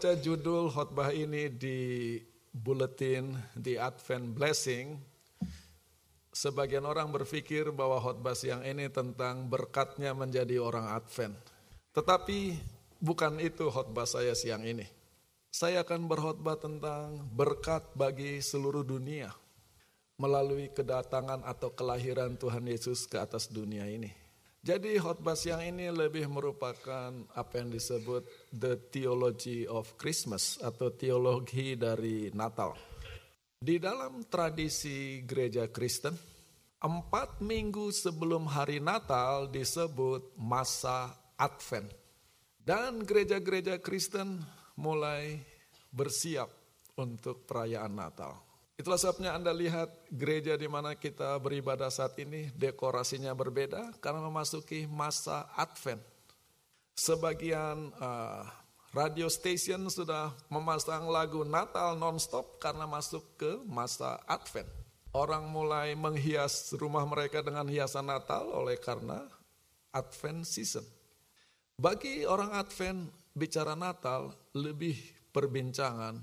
membaca judul khotbah ini di bulletin di Advent Blessing, sebagian orang berpikir bahwa khotbah siang ini tentang berkatnya menjadi orang Advent. Tetapi bukan itu khotbah saya siang ini. Saya akan berkhotbah tentang berkat bagi seluruh dunia melalui kedatangan atau kelahiran Tuhan Yesus ke atas dunia ini. Jadi khotbah siang ini lebih merupakan apa yang disebut the theology of Christmas atau teologi dari Natal. Di dalam tradisi gereja Kristen, empat minggu sebelum hari Natal disebut masa Advent. Dan gereja-gereja Kristen mulai bersiap untuk perayaan Natal. Itulah sebabnya Anda lihat gereja di mana kita beribadah saat ini dekorasinya berbeda karena memasuki masa Advent. Sebagian uh, radio station sudah memasang lagu Natal nonstop karena masuk ke masa Advent. Orang mulai menghias rumah mereka dengan hiasan Natal oleh karena Advent season. Bagi orang Advent bicara Natal lebih perbincangan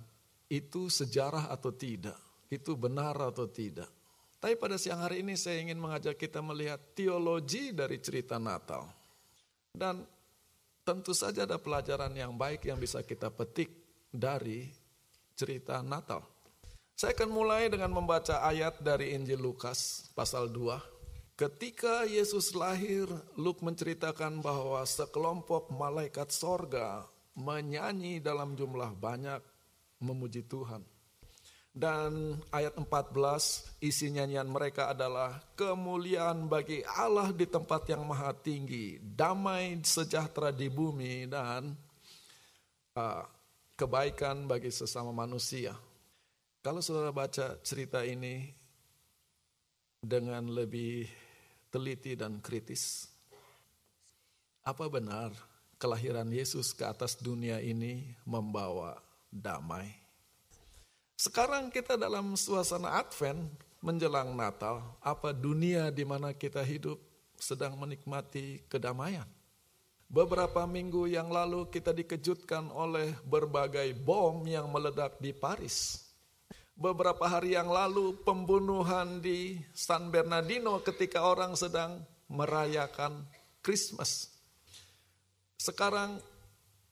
itu sejarah atau tidak itu benar atau tidak. Tapi pada siang hari ini saya ingin mengajak kita melihat teologi dari cerita Natal. Dan tentu saja ada pelajaran yang baik yang bisa kita petik dari cerita Natal. Saya akan mulai dengan membaca ayat dari Injil Lukas pasal 2. Ketika Yesus lahir, Luke menceritakan bahwa sekelompok malaikat sorga menyanyi dalam jumlah banyak memuji Tuhan. Dan ayat 14 isi nyanyian mereka adalah kemuliaan bagi Allah di tempat yang maha tinggi, damai sejahtera di bumi dan uh, kebaikan bagi sesama manusia. Kalau saudara baca cerita ini dengan lebih teliti dan kritis, apa benar kelahiran Yesus ke atas dunia ini membawa damai? Sekarang kita dalam suasana Advent menjelang Natal, apa dunia di mana kita hidup sedang menikmati kedamaian. Beberapa minggu yang lalu kita dikejutkan oleh berbagai bom yang meledak di Paris. Beberapa hari yang lalu pembunuhan di San Bernardino ketika orang sedang merayakan Christmas. Sekarang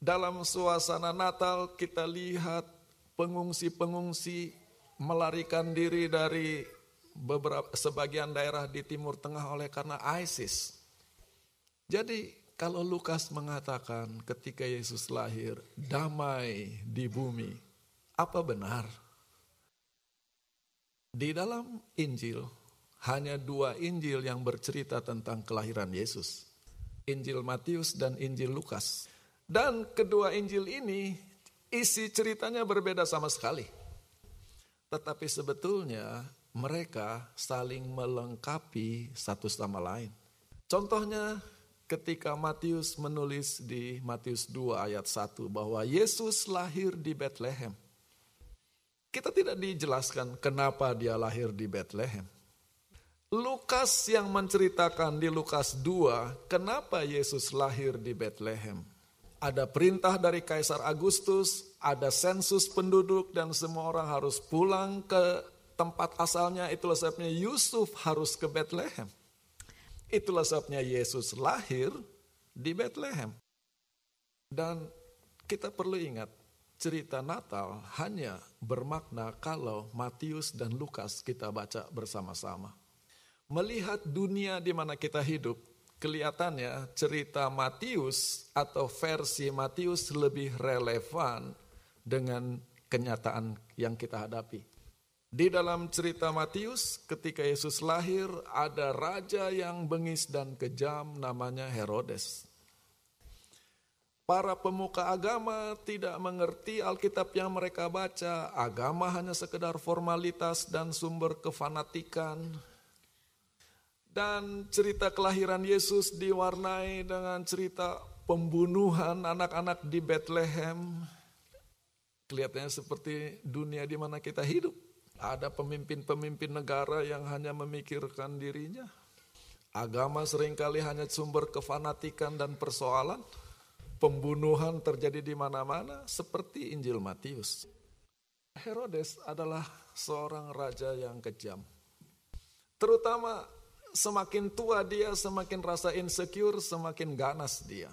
dalam suasana Natal kita lihat pengungsi-pengungsi melarikan diri dari beberapa sebagian daerah di Timur Tengah oleh karena ISIS. Jadi kalau Lukas mengatakan ketika Yesus lahir damai di bumi, apa benar? Di dalam Injil hanya dua Injil yang bercerita tentang kelahiran Yesus. Injil Matius dan Injil Lukas. Dan kedua Injil ini isi ceritanya berbeda sama sekali. Tetapi sebetulnya mereka saling melengkapi satu sama lain. Contohnya ketika Matius menulis di Matius 2 ayat 1 bahwa Yesus lahir di Bethlehem. Kita tidak dijelaskan kenapa dia lahir di Bethlehem. Lukas yang menceritakan di Lukas 2 kenapa Yesus lahir di Bethlehem ada perintah dari Kaisar Agustus, ada sensus penduduk dan semua orang harus pulang ke tempat asalnya. Itulah sebabnya Yusuf harus ke Bethlehem. Itulah sebabnya Yesus lahir di Bethlehem. Dan kita perlu ingat, cerita Natal hanya bermakna kalau Matius dan Lukas kita baca bersama-sama. Melihat dunia di mana kita hidup, kelihatannya cerita Matius atau versi Matius lebih relevan dengan kenyataan yang kita hadapi. Di dalam cerita Matius, ketika Yesus lahir, ada raja yang bengis dan kejam namanya Herodes. Para pemuka agama tidak mengerti Alkitab yang mereka baca. Agama hanya sekedar formalitas dan sumber kefanatikan dan cerita kelahiran Yesus diwarnai dengan cerita pembunuhan anak-anak di Bethlehem. Kelihatannya seperti dunia di mana kita hidup. Ada pemimpin-pemimpin negara yang hanya memikirkan dirinya. Agama sering kali hanya sumber kefanatikan dan persoalan. Pembunuhan terjadi di mana-mana seperti Injil Matius. Herodes adalah seorang raja yang kejam. Terutama semakin tua dia, semakin rasa insecure, semakin ganas dia.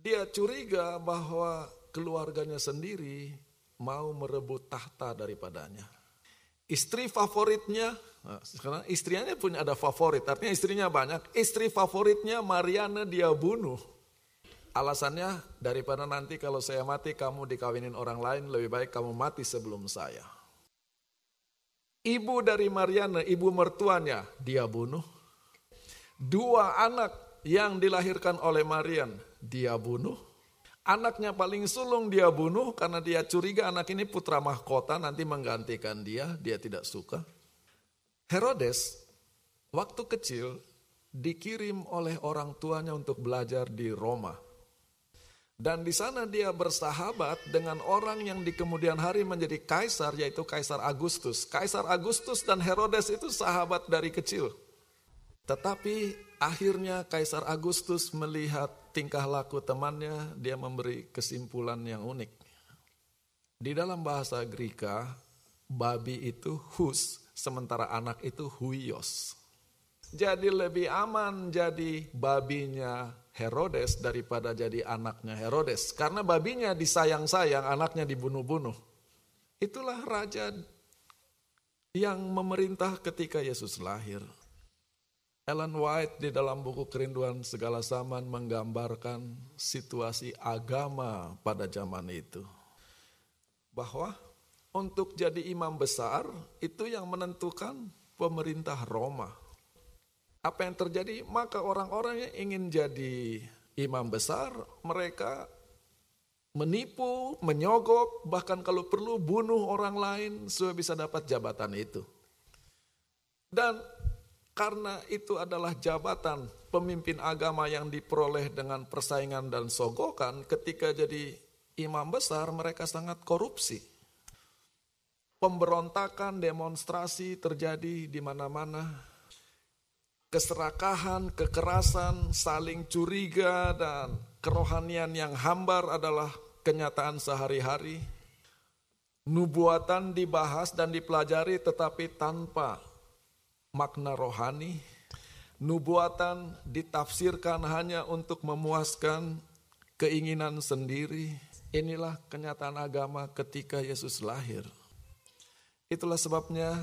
Dia curiga bahwa keluarganya sendiri mau merebut tahta daripadanya. Istri favoritnya, nah, sekarang istrinya punya ada favorit, artinya istrinya banyak. Istri favoritnya Mariana dia bunuh. Alasannya daripada nanti kalau saya mati kamu dikawinin orang lain, lebih baik kamu mati sebelum saya. Ibu dari Mariana, ibu mertuanya, dia bunuh. Dua anak yang dilahirkan oleh Marian, dia bunuh Anaknya paling sulung dia bunuh karena dia curiga anak ini putra mahkota nanti menggantikan dia, dia tidak suka. Herodes waktu kecil dikirim oleh orang tuanya untuk belajar di Roma. Dan di sana dia bersahabat dengan orang yang di kemudian hari menjadi kaisar yaitu Kaisar Agustus. Kaisar Agustus dan Herodes itu sahabat dari kecil. Tetapi akhirnya Kaisar Agustus melihat tingkah laku temannya, dia memberi kesimpulan yang unik. Di dalam bahasa Greka, babi itu hus, sementara anak itu huios. Jadi lebih aman jadi babinya Herodes daripada jadi anaknya Herodes. Karena babinya disayang-sayang, anaknya dibunuh-bunuh. Itulah raja yang memerintah ketika Yesus lahir. Ellen White di dalam buku Kerinduan Segala Zaman menggambarkan situasi agama pada zaman itu. Bahwa untuk jadi imam besar itu yang menentukan pemerintah Roma. Apa yang terjadi? Maka orang-orang yang ingin jadi imam besar, mereka menipu, menyogok, bahkan kalau perlu bunuh orang lain supaya bisa dapat jabatan itu. Dan karena itu adalah jabatan pemimpin agama yang diperoleh dengan persaingan dan sogokan, ketika jadi imam besar mereka sangat korupsi. Pemberontakan, demonstrasi terjadi di mana-mana. Keserakahan, kekerasan, saling curiga, dan kerohanian yang hambar adalah kenyataan sehari-hari. Nubuatan dibahas dan dipelajari tetapi tanpa makna rohani. Nubuatan ditafsirkan hanya untuk memuaskan keinginan sendiri. Inilah kenyataan agama ketika Yesus lahir. Itulah sebabnya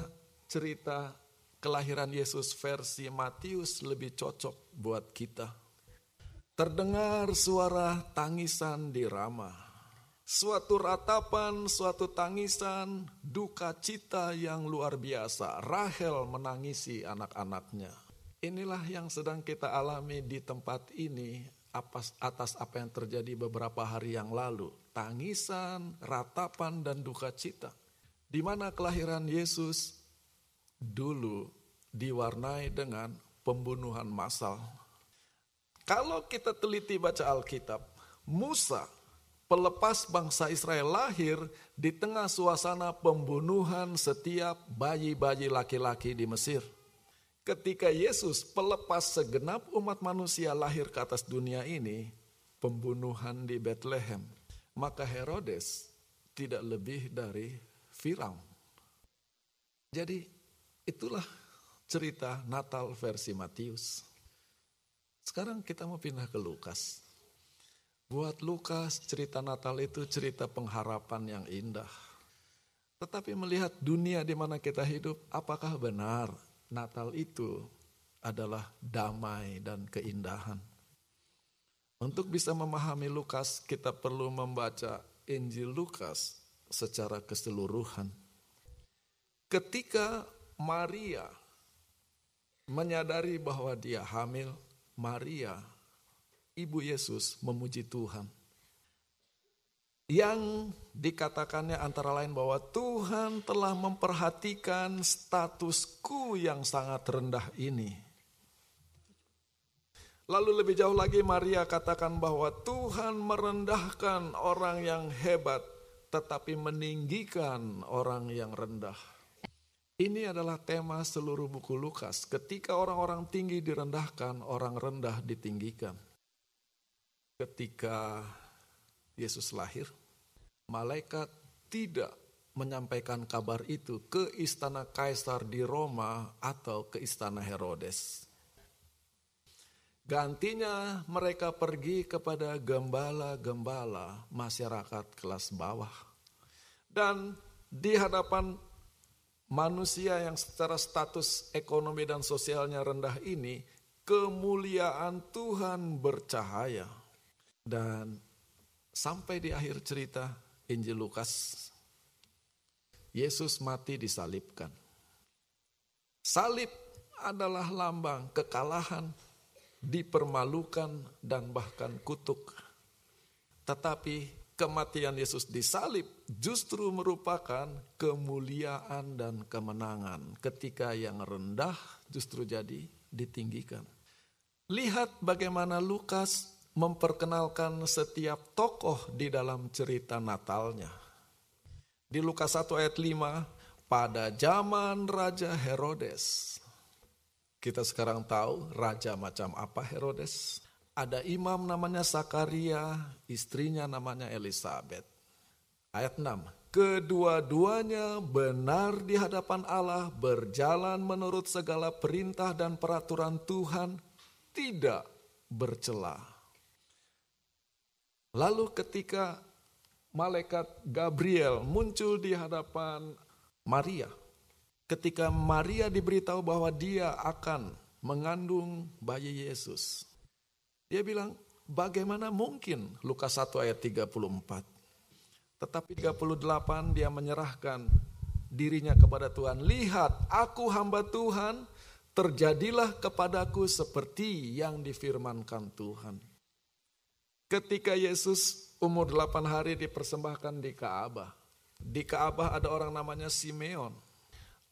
cerita kelahiran Yesus versi Matius lebih cocok buat kita. Terdengar suara tangisan di Ramah suatu ratapan, suatu tangisan, duka cita yang luar biasa. Rahel menangisi anak-anaknya. Inilah yang sedang kita alami di tempat ini atas apa yang terjadi beberapa hari yang lalu. Tangisan, ratapan, dan duka cita. Di mana kelahiran Yesus dulu diwarnai dengan pembunuhan massal. Kalau kita teliti baca Alkitab, Musa pelepas bangsa Israel lahir di tengah suasana pembunuhan setiap bayi-bayi laki-laki di Mesir. Ketika Yesus pelepas segenap umat manusia lahir ke atas dunia ini, pembunuhan di Bethlehem, maka Herodes tidak lebih dari Firaun. Jadi itulah cerita Natal versi Matius. Sekarang kita mau pindah ke Lukas. Buat Lukas, cerita Natal itu cerita pengharapan yang indah. Tetapi melihat dunia di mana kita hidup, apakah benar Natal itu adalah damai dan keindahan? Untuk bisa memahami Lukas, kita perlu membaca Injil Lukas secara keseluruhan. Ketika Maria menyadari bahwa dia hamil, Maria Ibu Yesus memuji Tuhan. Yang dikatakannya antara lain bahwa Tuhan telah memperhatikan statusku yang sangat rendah ini. Lalu lebih jauh lagi Maria katakan bahwa Tuhan merendahkan orang yang hebat tetapi meninggikan orang yang rendah. Ini adalah tema seluruh buku Lukas. Ketika orang-orang tinggi direndahkan, orang rendah ditinggikan. ketika Yesus lahir, malaikat tidak menyampaikan kabar itu ke istana kaisar di Roma atau ke istana Herodes. Gantinya mereka pergi kepada gembala-gembala masyarakat kelas bawah. Dan di hadapan manusia yang secara status ekonomi dan sosialnya rendah ini, kemuliaan Tuhan bercahaya. Dan sampai di akhir cerita Injil Lukas Yesus mati disalibkan. Salib adalah lambang kekalahan, dipermalukan, dan bahkan kutuk. Tetapi kematian Yesus disalib justru merupakan kemuliaan dan kemenangan ketika yang rendah justru jadi ditinggikan. Lihat bagaimana Lukas memperkenalkan setiap tokoh di dalam cerita Natalnya. Di Lukas 1 ayat 5, pada zaman Raja Herodes. Kita sekarang tahu raja macam apa Herodes. Ada imam namanya Sakaria, istrinya namanya Elizabeth. Ayat 6. Kedua-duanya benar di hadapan Allah, berjalan menurut segala perintah dan peraturan Tuhan, tidak bercela. Lalu ketika malaikat Gabriel muncul di hadapan Maria. Ketika Maria diberitahu bahwa dia akan mengandung bayi Yesus. Dia bilang, bagaimana mungkin? Lukas 1 ayat 34. Tetapi 38 dia menyerahkan dirinya kepada Tuhan. Lihat, aku hamba Tuhan, terjadilah kepadaku seperti yang difirmankan Tuhan. Ketika Yesus umur 8 hari dipersembahkan di Kaabah. Di Kaabah ada orang namanya Simeon.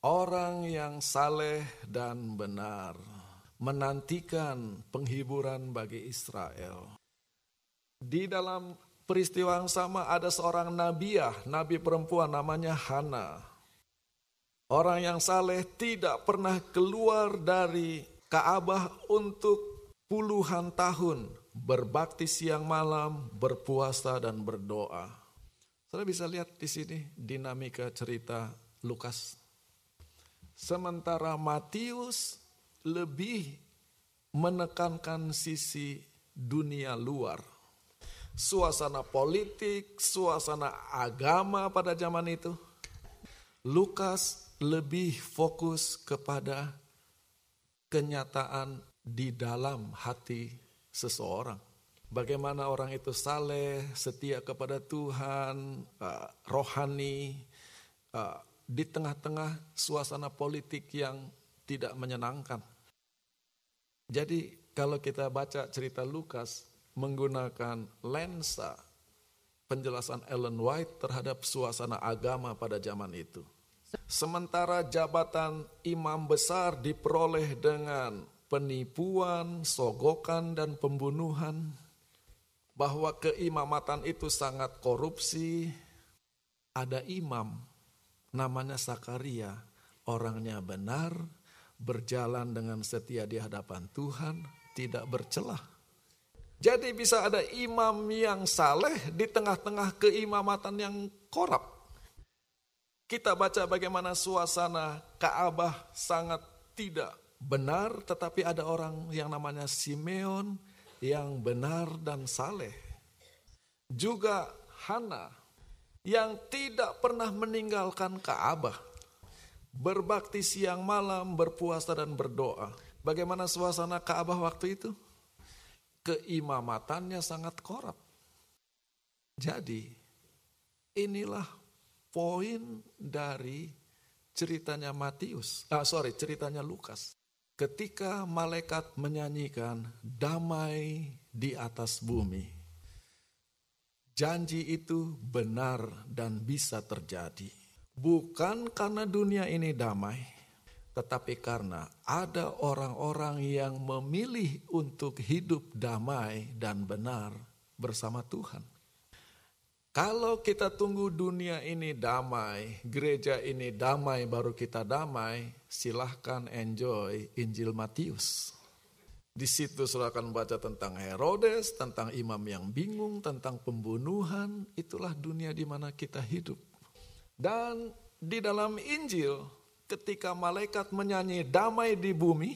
Orang yang saleh dan benar. Menantikan penghiburan bagi Israel. Di dalam peristiwa yang sama ada seorang nabiah, nabi perempuan namanya Hana. Orang yang saleh tidak pernah keluar dari Kaabah untuk puluhan tahun berbakti siang malam, berpuasa dan berdoa. Saudara bisa lihat di sini dinamika cerita Lukas. Sementara Matius lebih menekankan sisi dunia luar. Suasana politik, suasana agama pada zaman itu. Lukas lebih fokus kepada kenyataan di dalam hati seseorang. Bagaimana orang itu saleh, setia kepada Tuhan, uh, rohani, uh, di tengah-tengah suasana politik yang tidak menyenangkan. Jadi kalau kita baca cerita Lukas menggunakan lensa penjelasan Ellen White terhadap suasana agama pada zaman itu. Sementara jabatan imam besar diperoleh dengan penipuan, sogokan, dan pembunuhan, bahwa keimamatan itu sangat korupsi. Ada imam, namanya Sakaria, orangnya benar, berjalan dengan setia di hadapan Tuhan, tidak bercelah. Jadi bisa ada imam yang saleh di tengah-tengah keimamatan yang korup. Kita baca bagaimana suasana Ka'bah sangat tidak benar tetapi ada orang yang namanya Simeon yang benar dan saleh. Juga Hana yang tidak pernah meninggalkan Ka'bah. Berbakti siang malam, berpuasa dan berdoa. Bagaimana suasana Ka'bah waktu itu? Keimamatannya sangat korup. Jadi inilah poin dari ceritanya Matius, ah sorry ceritanya Lukas ketika malaikat menyanyikan damai di atas bumi. Janji itu benar dan bisa terjadi. Bukan karena dunia ini damai, tetapi karena ada orang-orang yang memilih untuk hidup damai dan benar bersama Tuhan. Kalau kita tunggu dunia ini damai, gereja ini damai, baru kita damai, silahkan enjoy Injil Matius. Di situ saudara akan baca tentang Herodes, tentang imam yang bingung, tentang pembunuhan. Itulah dunia di mana kita hidup. Dan di dalam Injil, ketika malaikat menyanyi damai di bumi,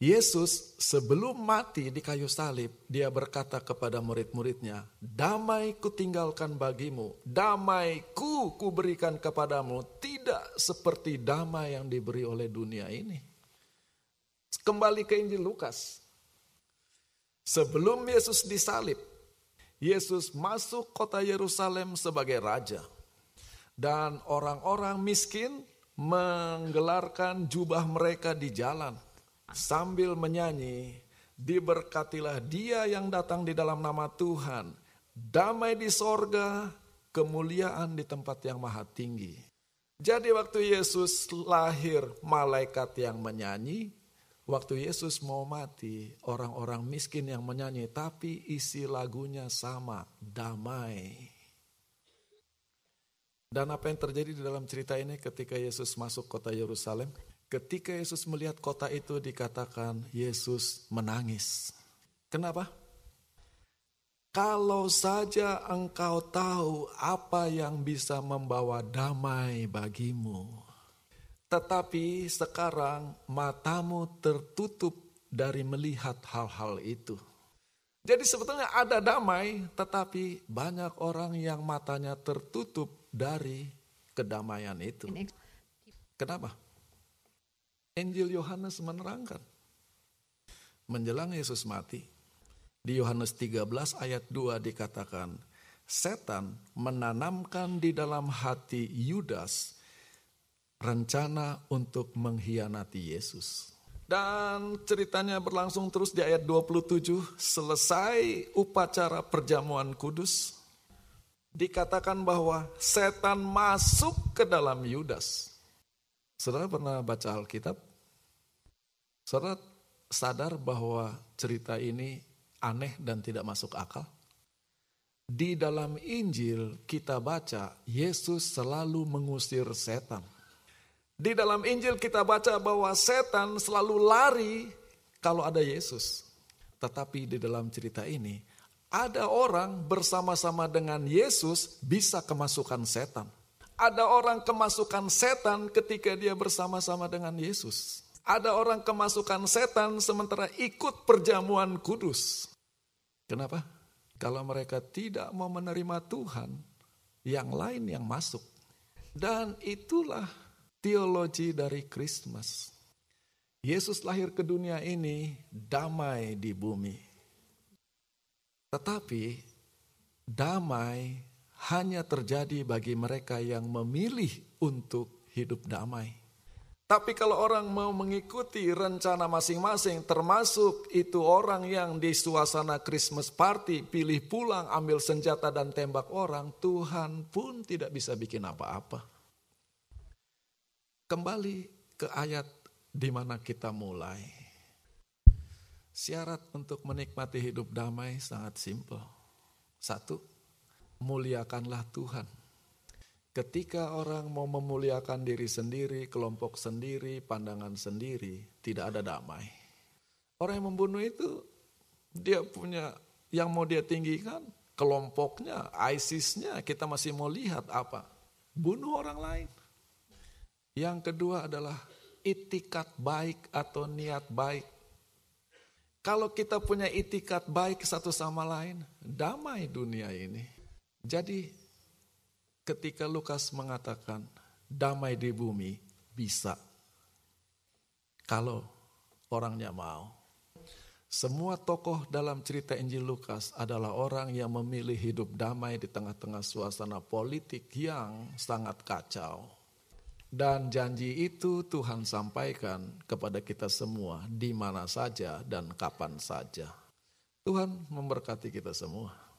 Yesus sebelum mati di kayu salib, dia berkata kepada murid-muridnya, damai ku tinggalkan bagimu, damai ku kuberikan kepadamu, tidak seperti damai yang diberi oleh dunia ini. Kembali ke Injil Lukas. Sebelum Yesus disalib, Yesus masuk kota Yerusalem sebagai raja. Dan orang-orang miskin menggelarkan jubah mereka di jalan sambil menyanyi, diberkatilah dia yang datang di dalam nama Tuhan, damai di sorga, kemuliaan di tempat yang maha tinggi. Jadi waktu Yesus lahir, malaikat yang menyanyi, Waktu Yesus mau mati, orang-orang miskin yang menyanyi, tapi isi lagunya sama, damai. Dan apa yang terjadi di dalam cerita ini ketika Yesus masuk kota Yerusalem? Ketika Yesus melihat kota itu dikatakan Yesus menangis. Kenapa? Kalau saja engkau tahu apa yang bisa membawa damai bagimu, tetapi sekarang matamu tertutup dari melihat hal-hal itu. Jadi sebetulnya ada damai, tetapi banyak orang yang matanya tertutup dari kedamaian itu. Kenapa? Injil Yohanes menerangkan. Menjelang Yesus mati, di Yohanes 13 ayat 2 dikatakan, setan menanamkan di dalam hati Yudas rencana untuk mengkhianati Yesus. Dan ceritanya berlangsung terus di ayat 27, selesai upacara perjamuan kudus, dikatakan bahwa setan masuk ke dalam Yudas. Saudara pernah baca Alkitab? Saudara sadar bahwa cerita ini aneh dan tidak masuk akal? Di dalam Injil kita baca Yesus selalu mengusir setan. Di dalam Injil kita baca bahwa setan selalu lari kalau ada Yesus. Tetapi di dalam cerita ini, ada orang bersama-sama dengan Yesus bisa kemasukan setan. Ada orang kemasukan setan ketika dia bersama-sama dengan Yesus. Ada orang kemasukan setan sementara ikut perjamuan kudus. Kenapa? Kalau mereka tidak mau menerima Tuhan, yang lain yang masuk. Dan itulah teologi dari Christmas. Yesus lahir ke dunia ini damai di bumi. Tetapi damai hanya terjadi bagi mereka yang memilih untuk hidup damai. Tapi kalau orang mau mengikuti rencana masing-masing, termasuk itu orang yang di suasana Christmas party, pilih pulang, ambil senjata dan tembak orang, Tuhan pun tidak bisa bikin apa-apa. Kembali ke ayat di mana kita mulai. Syarat untuk menikmati hidup damai sangat simpel. Satu, muliakanlah Tuhan. Ketika orang mau memuliakan diri sendiri, kelompok sendiri, pandangan sendiri, tidak ada damai. Orang yang membunuh itu, dia punya yang mau dia tinggikan, kelompoknya, ISIS-nya, kita masih mau lihat apa? Bunuh orang lain. Yang kedua adalah itikat baik atau niat baik. Kalau kita punya itikat baik satu sama lain, damai dunia ini. Jadi ketika Lukas mengatakan damai di bumi bisa. Kalau orangnya mau. Semua tokoh dalam cerita Injil Lukas adalah orang yang memilih hidup damai di tengah-tengah suasana politik yang sangat kacau. Dan janji itu Tuhan sampaikan kepada kita semua di mana saja dan kapan saja. Tuhan memberkati kita semua.